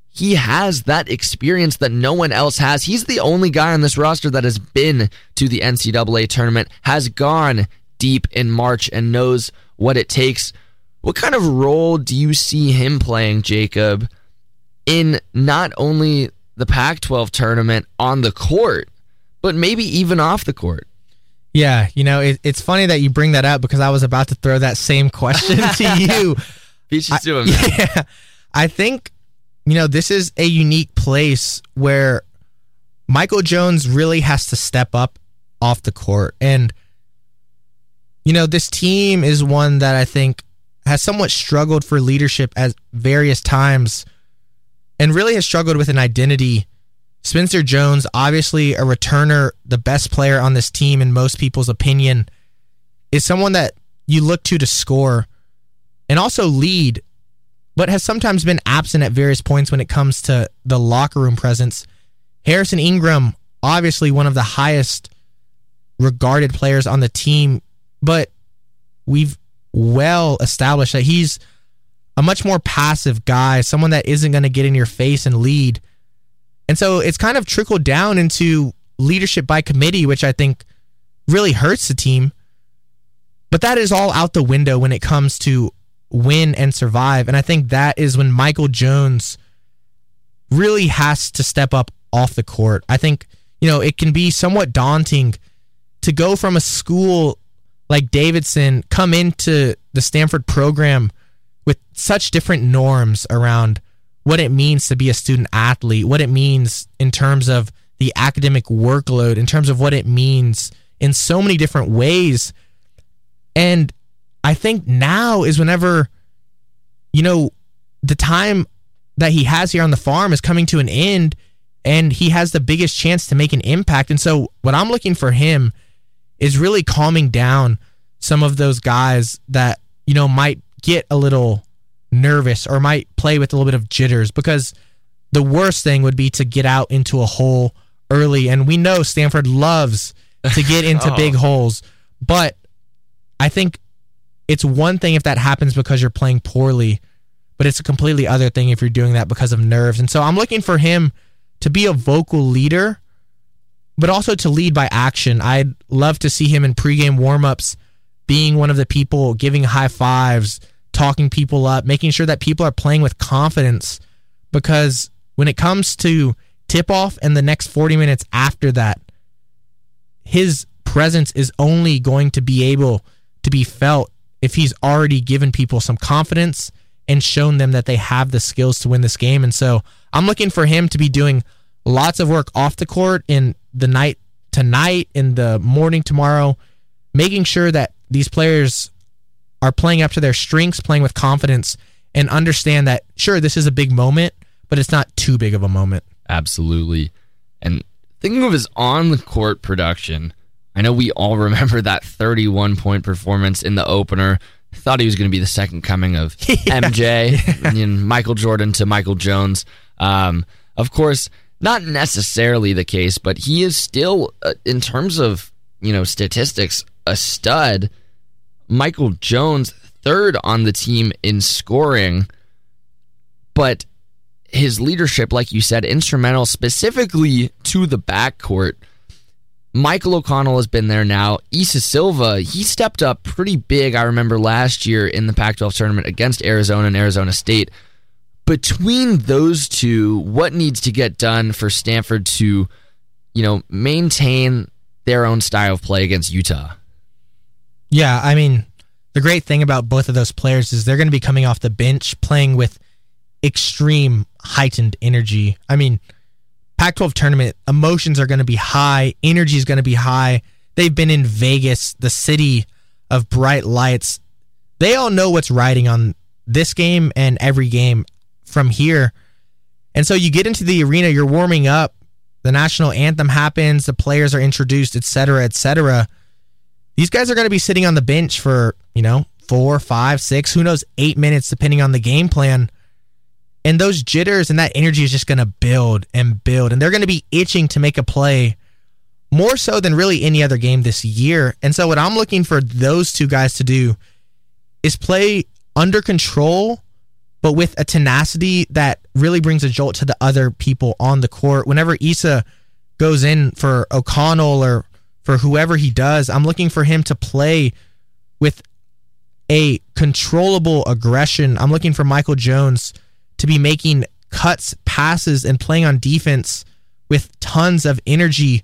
he has that experience that no one else has. He's the only guy on this roster that has been to the NCAA tournament, has gone deep in March, and knows what it takes. What kind of role do you see him playing, Jacob, in not only the Pac 12 tournament on the court, but maybe even off the court? Yeah, you know, it, it's funny that you bring that up because I was about to throw that same question to you. You to him. Yeah, I think you know this is a unique place where Michael Jones really has to step up off the court, and you know this team is one that I think has somewhat struggled for leadership at various times, and really has struggled with an identity Spencer Jones, obviously a returner, the best player on this team in most people's opinion, is someone that you look to to score and also lead, but has sometimes been absent at various points when it comes to the locker room presence. Harrison Ingram, obviously one of the highest regarded players on the team, but we've well established that he's a much more passive guy, someone that isn't going to get in your face and lead and so it's kind of trickled down into leadership by committee, which I think really hurts the team. But that is all out the window when it comes to win and survive. And I think that is when Michael Jones really has to step up off the court. I think, you know, it can be somewhat daunting to go from a school like Davidson, come into the Stanford program with such different norms around what it means to be a student athlete, what it means in terms of the academic workload, in terms of what it means in so many different ways. And I think now is whenever, you know, the time that he has here on the farm is coming to an end and he has the biggest chance to make an impact. And so, what I'm looking for him is really calming down some of those guys that, you know, might get a little nervous or might play with a little bit of jitters because the worst thing would be to get out into a hole early. And we know Stanford loves to get into oh. big holes. But I think it's one thing if that happens because you're playing poorly, but it's a completely other thing if you're doing that because of nerves. And so I'm looking for him to be a vocal leader, but also to lead by action. I'd love to see him in pregame warmups being one of the people giving high fives, talking people up, making sure that people are playing with confidence. Because when it comes to tip off and the next 40 minutes after that, his presence is only going to be able to be felt if he's already given people some confidence and shown them that they have the skills to win this game. And so I'm looking for him to be doing lots of work off the court in the night tonight, in the morning tomorrow, making sure that these players are playing up to their strengths, playing with confidence, and understand that, sure, this is a big moment, but it's not too big of a moment. Absolutely. And thinking of his on the court production, I know we all remember that 31 point performance in the opener. Thought he was going to be the second coming of MJ, and Michael Jordan to Michael Jones. Um, of course, not necessarily the case, but he is still, uh, in terms of you know statistics, a stud. Michael Jones third on the team in scoring, but his leadership, like you said, instrumental specifically to the backcourt. Michael O'Connell has been there now. Isa Silva, he stepped up pretty big, I remember last year in the Pac 12 tournament against Arizona and Arizona State. Between those two, what needs to get done for Stanford to, you know, maintain their own style of play against Utah? Yeah, I mean, the great thing about both of those players is they're going to be coming off the bench playing with extreme heightened energy. I mean, Pac 12 tournament, emotions are going to be high, energy is going to be high. They've been in Vegas, the city of bright lights. They all know what's riding on this game and every game from here. And so you get into the arena, you're warming up, the national anthem happens, the players are introduced, etc., etc. These guys are going to be sitting on the bench for, you know, four, five, six, who knows, eight minutes, depending on the game plan. And those jitters and that energy is just going to build and build. And they're going to be itching to make a play more so than really any other game this year. And so, what I'm looking for those two guys to do is play under control, but with a tenacity that really brings a jolt to the other people on the court. Whenever Isa goes in for O'Connell or for whoever he does, I'm looking for him to play with a controllable aggression. I'm looking for Michael Jones to be making cuts, passes, and playing on defense with tons of energy.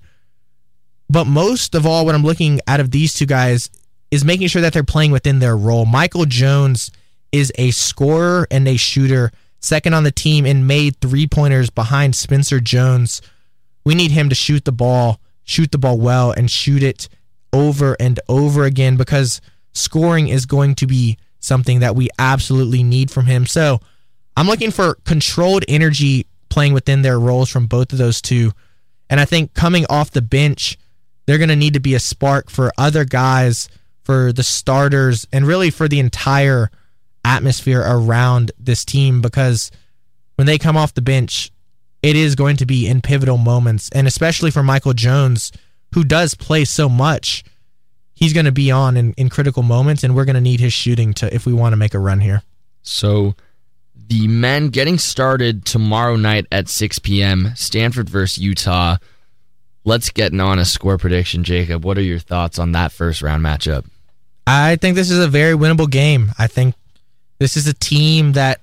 But most of all, what I'm looking out of these two guys is making sure that they're playing within their role. Michael Jones is a scorer and a shooter, second on the team and made three pointers behind Spencer Jones. We need him to shoot the ball, shoot the ball well, and shoot it over and over again because scoring is going to be something that we absolutely need from him. So, I'm looking for controlled energy playing within their roles from both of those two. And I think coming off the bench, they're going to need to be a spark for other guys, for the starters, and really for the entire atmosphere around this team because when they come off the bench, it is going to be in pivotal moments. And especially for Michael Jones, who does play so much, he's going to be on in, in critical moments, and we're going to need his shooting to if we want to make a run here. So the men getting started tomorrow night at 6 p.m. Stanford versus Utah. Let's get an honest score prediction, Jacob. What are your thoughts on that first round matchup? I think this is a very winnable game. I think this is a team that,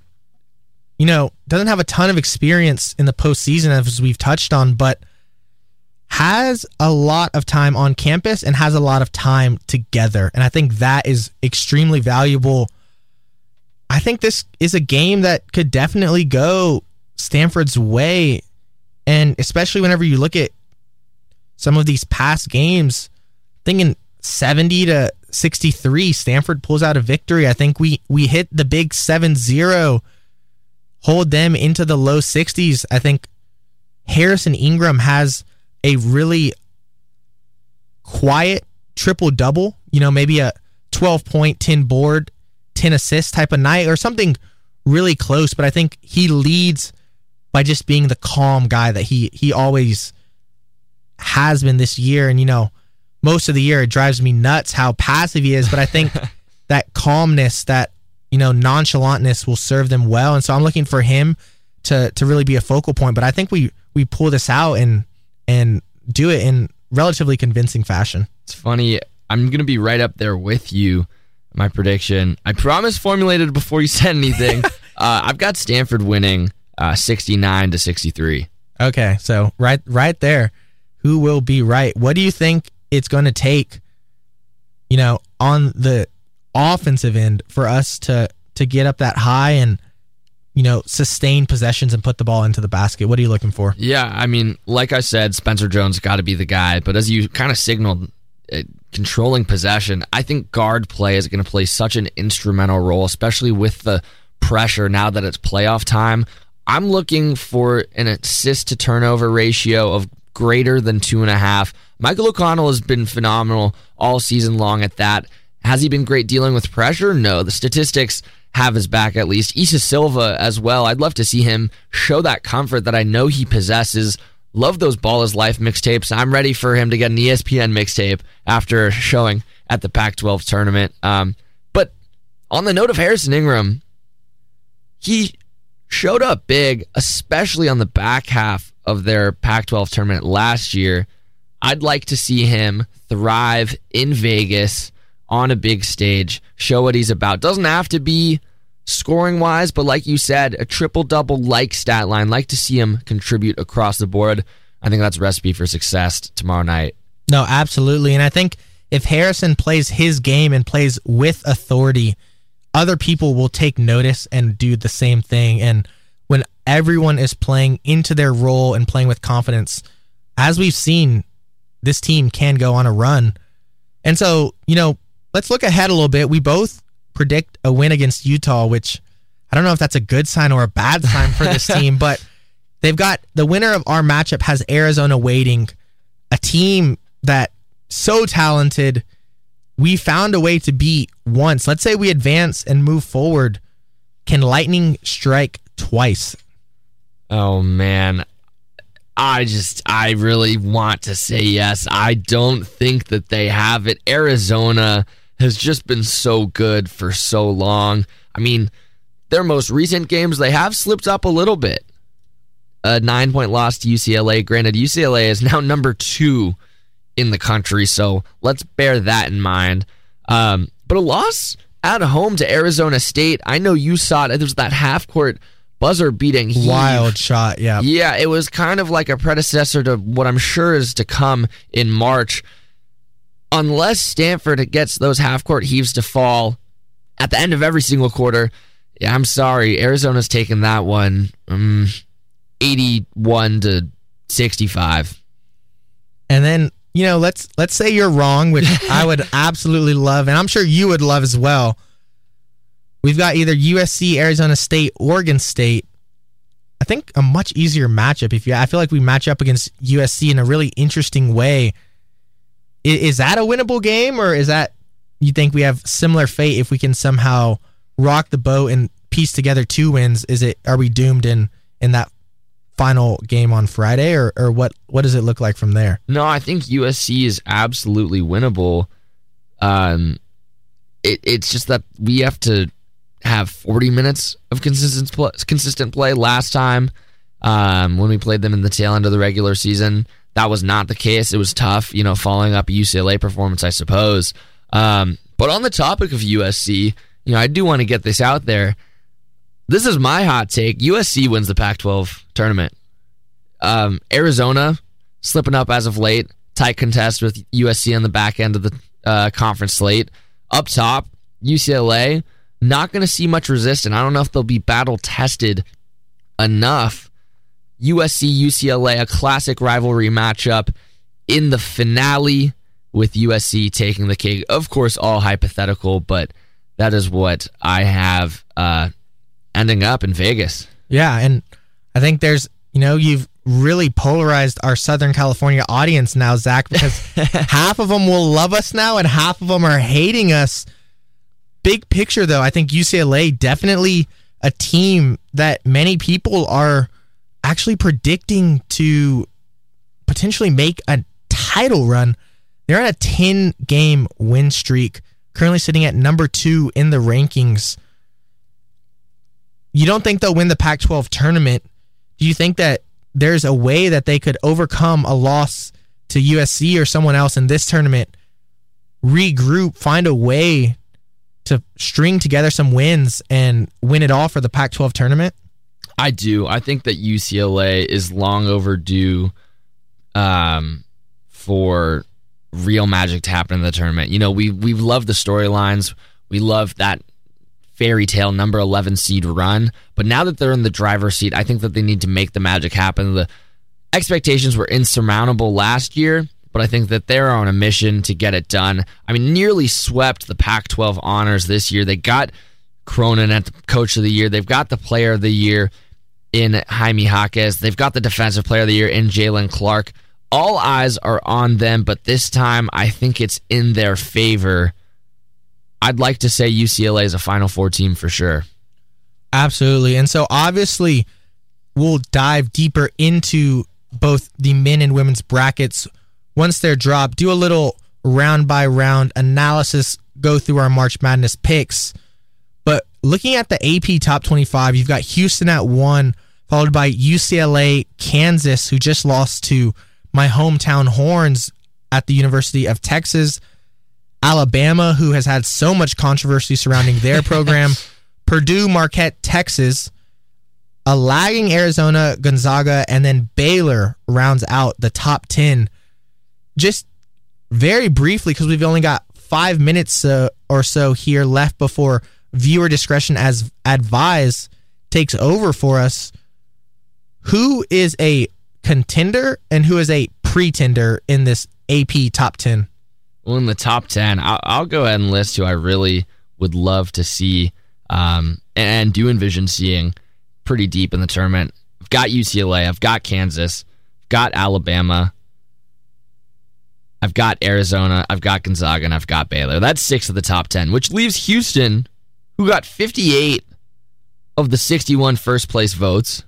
you know, doesn't have a ton of experience in the postseason, as we've touched on, but has a lot of time on campus and has a lot of time together. And I think that is extremely valuable I think this is a game that could definitely go Stanford's way. And especially whenever you look at some of these past games, thinking 70 to 63, Stanford pulls out a victory. I think we we hit the big 7-0, hold them into the low 60s. I think Harrison Ingram has a really quiet triple double, you know, maybe a 12 point, 10 board 10 assist type of night or something really close, but I think he leads by just being the calm guy that he he always has been this year and you know most of the year it drives me nuts how passive he is, but I think that calmness, that you know nonchalantness will serve them well and so I'm looking for him to to really be a focal point, but I think we we pull this out and and do it in relatively convincing fashion. It's funny. I'm going to be right up there with you my prediction. I promise formulated before you said anything. uh, I've got Stanford winning uh, 69 to 63. Okay, so right right there, who will be right? What do you think it's going to take, you know, on the offensive end for us to to get up that high and you know, sustain possessions and put the ball into the basket. What are you looking for? Yeah, I mean, like I said, Spencer Jones got to be the guy. But as you kind of signaled, uh, controlling possession. I think guard play is going to play such an instrumental role, especially with the pressure now that it's playoff time. I'm looking for an assist to turnover ratio of greater than two and a half. Michael O'Connell has been phenomenal all season long at that. Has he been great dealing with pressure? No. The statistics have his back at least. Isa Silva as well. I'd love to see him show that comfort that I know he possesses. Love those Ball is Life mixtapes. I'm ready for him to get an ESPN mixtape after showing at the Pac 12 tournament. Um, but on the note of Harrison Ingram, he showed up big, especially on the back half of their Pac 12 tournament last year. I'd like to see him thrive in Vegas on a big stage, show what he's about. Doesn't have to be scoring wise, but like you said, a triple double like stat line. Like to see him contribute across the board. I think that's recipe for success tomorrow night. No, absolutely. And I think if Harrison plays his game and plays with authority, other people will take notice and do the same thing. And everyone is playing into their role and playing with confidence, as we've seen, this team can go on a run. And so, you know, let's look ahead a little bit. We both predict a win against Utah, which I don't know if that's a good sign or a bad sign for this team, but they've got the winner of our matchup has Arizona waiting, a team that so talented. We found a way to beat once. Let's say we advance and move forward. Can lightning strike twice? Oh man. I just I really want to say yes. I don't think that they have it. Arizona has just been so good for so long. I mean, their most recent games, they have slipped up a little bit. A nine point loss to UCLA. Granted, UCLA is now number two in the country, so let's bear that in mind. Um, but a loss at home to Arizona State. I know you saw it. There was that half court buzzer beating. Heave. Wild shot, yeah. Yeah, it was kind of like a predecessor to what I'm sure is to come in March unless Stanford gets those half court heaves to fall at the end of every single quarter, yeah, I'm sorry. Arizona's taken that one um, 81 to 65. And then, you know, let's let's say you're wrong, which I would absolutely love and I'm sure you would love as well. We've got either USC, Arizona State, Oregon State. I think a much easier matchup if you I feel like we match up against USC in a really interesting way is that a winnable game, or is that you think we have similar fate if we can somehow rock the boat and piece together two wins? Is it are we doomed in in that final game on Friday, or or what what does it look like from there? No, I think USC is absolutely winnable. Um, it, it's just that we have to have 40 minutes of consistent play, consistent play. Last time, um, when we played them in the tail end of the regular season, that was not the case. It was tough, you know, following up UCLA performance, I suppose. Um, but on the topic of USC, you know, I do want to get this out there. This is my hot take. USC wins the Pac 12 tournament. Um, Arizona slipping up as of late. Tight contest with USC on the back end of the uh, conference slate. Up top, UCLA not going to see much resistance. I don't know if they'll be battle tested enough USC UCLA, a classic rivalry matchup in the finale with USC taking the cake. Of course, all hypothetical, but that is what I have uh, ending up in Vegas. Yeah, and I think there's, you know, you've really polarized our Southern California audience now, Zach, because half of them will love us now and half of them are hating us. Big picture, though, I think UCLA definitely a team that many people are actually predicting to potentially make a title run. They're on a 10 game win streak, currently sitting at number two in the rankings. You don't think they'll win the Pac 12 tournament? Do you think that there's a way that they could overcome a loss to USC or someone else in this tournament, regroup, find a way to string together some wins and win it all for the Pac 12 tournament? I do. I think that UCLA is long overdue um, for real magic to happen in the tournament. You know, we we love the storylines. We love that fairy tale number 11 seed run, but now that they're in the driver's seat, I think that they need to make the magic happen. The expectations were insurmountable last year, but I think that they're on a mission to get it done. I mean, nearly swept the Pac 12 honors this year. They got Cronin at the coach of the year. They've got the player of the year in Jaime Jaquez. They've got the defensive player of the year in Jaylen Clark. all eyes are on them, but this time I think it's in their favor. I'd like to say UCLA is a Final Four team for sure. Absolutely. And so obviously, we'll dive deeper into both the men and women's brackets once they're dropped, do a little round by round analysis, go through our March Madness picks. But looking at the AP top 25, you've got Houston at one, followed by UCLA, Kansas, who just lost to my hometown Horns at the University of Texas, Alabama, who has had so much controversy surrounding their program, Purdue, Marquette, Texas, a lagging Arizona, Gonzaga, and then Baylor rounds out the top 10. Just very briefly, because we've only got five minutes uh, or so here left before viewer discretion as advised takes over for us. Who is a contender and who is a pretender in this AP top 10? Well, in the top 10, I'll, I'll go ahead and list who I really would love to see um, and do envision seeing pretty deep in the tournament. I've got UCLA, I've got Kansas, got Alabama, I've got Arizona, I've got Gonzaga, and I've got Baylor. That's six of the top 10, which leaves Houston, who got 58 of the 61 first place votes.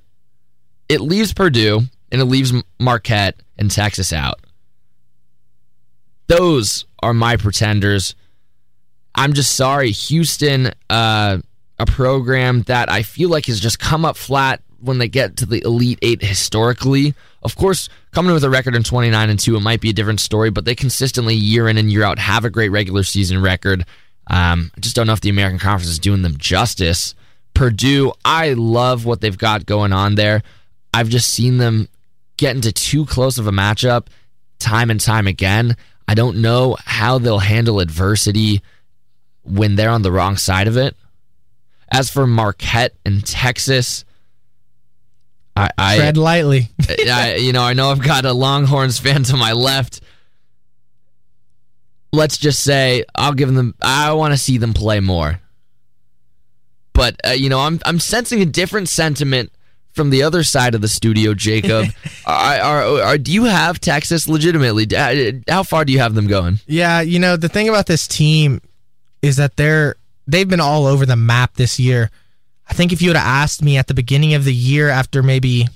It leaves Purdue and it leaves Marquette and Texas out. Those are my pretenders. I'm just sorry. Houston, uh, a program that I feel like has just come up flat when they get to the Elite Eight historically. Of course, coming with a record in 29 and 2, it might be a different story, but they consistently, year in and year out, have a great regular season record. Um, I just don't know if the American Conference is doing them justice. Purdue, I love what they've got going on there. I've just seen them get into too close of a matchup time and time again. I don't know how they'll handle adversity when they're on the wrong side of it. As for Marquette and Texas, I, I tread lightly. I, you know, I know I've got a Longhorns fan to my left. Let's just say I'll give them. I want to see them play more. But uh, you know, I'm I'm sensing a different sentiment from the other side of the studio, Jacob. are, are, are, do you have Texas legitimately? How far do you have them going? Yeah, you know, the thing about this team is that they're they've been all over the map this year. I think if you would have asked me at the beginning of the year after maybe,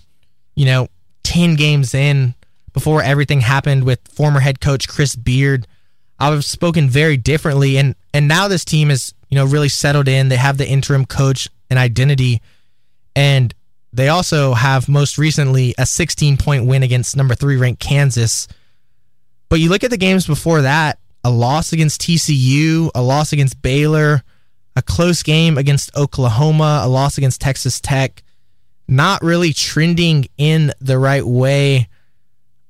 you know, 10 games in before everything happened with former head coach Chris Beard, I would have spoken very differently and and now this team is, you know, really settled in. They have the interim coach and identity and they also have most recently a 16 point win against number 3 ranked Kansas. But you look at the games before that, a loss against TCU, a loss against Baylor, a close game against Oklahoma, a loss against Texas Tech, not really trending in the right way.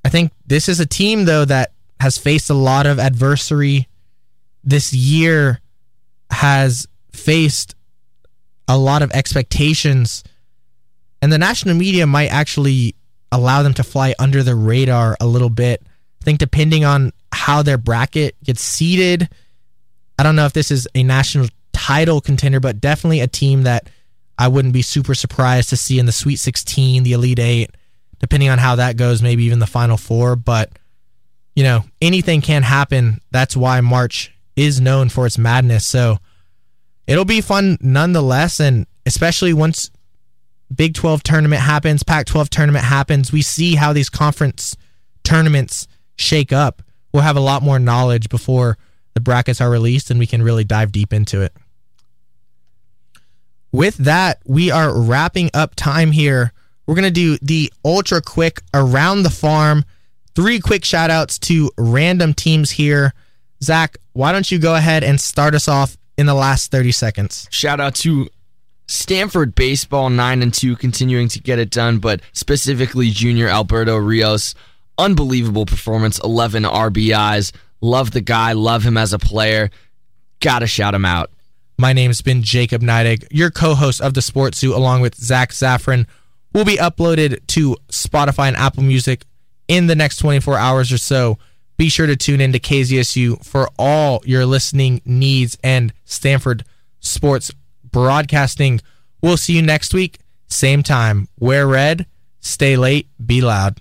I think this is a team, though, that has faced a lot of adversity this year, has faced a lot of expectations, and the national media might actually allow them to fly under the radar a little bit. I think depending on how their bracket gets seeded, I don't know if this is a national title contender, but definitely a team that I wouldn't be super surprised to see in the Sweet 16, the Elite Eight, depending on how that goes, maybe even the Final Four. But, you know, anything can happen. That's why March is known for its madness. So it'll be fun nonetheless. And especially once Big 12 tournament happens, Pac 12 tournament happens, we see how these conference tournaments shake up. We'll have a lot more knowledge before the brackets are released and we can really dive deep into it with that, we are wrapping up time here. We're going to do the ultra quick around the farm. Three quick shout outs to random teams here. Zach, why don't you go ahead and start us off in the last 30 seconds? Shout out to Stanford baseball 9 and 2 continuing to get it done, but specifically junior Alberto Rios. Unbelievable performance, 11 RBIs. Love the guy, love him as a player. Got to shout him out. My name's been Jacob Neidig, your co-host of the Sports Zoo, along with Zach Zaffron. Will be uploaded to Spotify and Apple Music in the next 24 hours or so. Be sure to tune in to KZSU for all your listening needs and Stanford sports broadcasting. We'll see you next week, same time. Wear red, stay late, be loud.